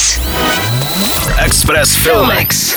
Express. Express Filmex.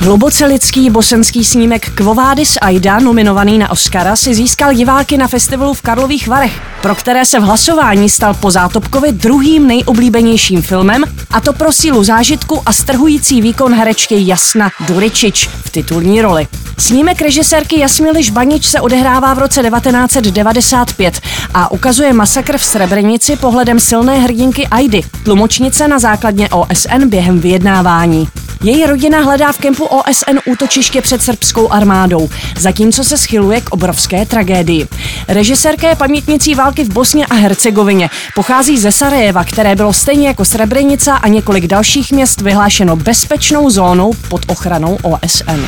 Hluboce lidský bosenský snímek Kvovádis Aida, nominovaný na Oscara, si získal diváky na festivalu v Karlových Varech, pro které se v hlasování stal po Zátopkovi druhým nejoblíbenějším filmem, a to pro sílu zážitku a strhující výkon herečky Jasna Duričič v titulní roli. Snímek režisérky Jasmily Žbanič se odehrává v roce 1995 a ukazuje masakr v Srebrenici pohledem silné hrdinky Aidy, tlumočnice na základně OSN během vyjednávání. Její rodina hledá v kempu OSN útočiště před srbskou armádou, zatímco se schyluje k obrovské tragédii. Režisérka je pamětnicí války v Bosně a Hercegovině. Pochází ze Sarajeva, které bylo stejně jako Srebrenica a několik dalších měst vyhlášeno bezpečnou zónou pod ochranou OSN.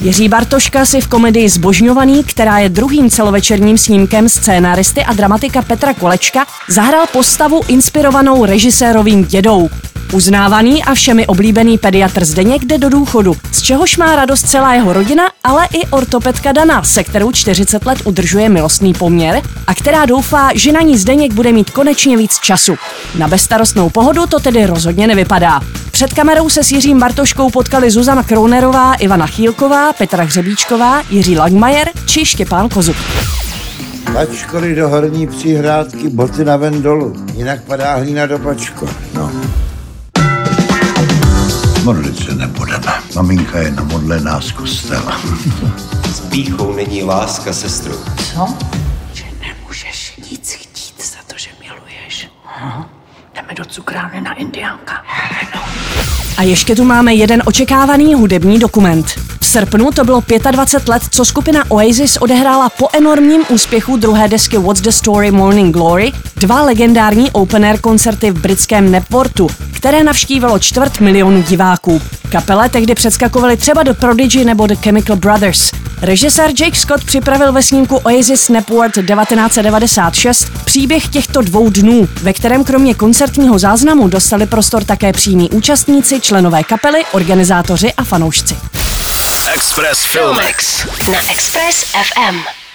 Jiří Bartoška si v komedii Zbožňovaný, která je druhým celovečerním snímkem scénaristy a dramatika Petra Kolečka, zahrál postavu inspirovanou režisérovým dědou. Uznávaný a všemi oblíbený pediatr Zdeněk jde do důchodu, z čehož má radost celá jeho rodina, ale i ortopedka Dana, se kterou 40 let udržuje milostný poměr a která doufá, že na ní Zdeněk bude mít konečně víc času. Na bezstarostnou pohodu to tedy rozhodně nevypadá. Před kamerou se s Jiřím Bartoškou potkali Zuzana Krounerová, Ivana Chýlková, Petra Hřebíčková, Jiří Langmajer či Štěpán Kozub. Pačkory do horní přihrádky, boty na ven dolů, jinak padá hlína do pačko. No. Modlit se nebudeme. Maminka je namodlená z kostela. S píchou není láska, sestru. Co? Že nemůžeš nic chtít za to, že miluješ. Aha. Jdeme do cukrárny na Indiánka. A ještě tu máme jeden očekávaný hudební dokument. V srpnu to bylo 25 let, co skupina Oasis odehrála po enormním úspěchu druhé desky What's the Story Morning Glory dva legendární open-air koncerty v britském Nepwortu, které navštívilo čtvrt milionu diváků. Kapele tehdy předskakovali třeba do Prodigy nebo The Chemical Brothers. Režisér Jake Scott připravil ve snímku Oasis Nepworth 1996 příběh těchto dvou dnů, ve kterém kromě koncertního záznamu dostali prostor také přímí účastníci, členové kapely, organizátoři a fanoušci. Express Filmex. Na Express FM.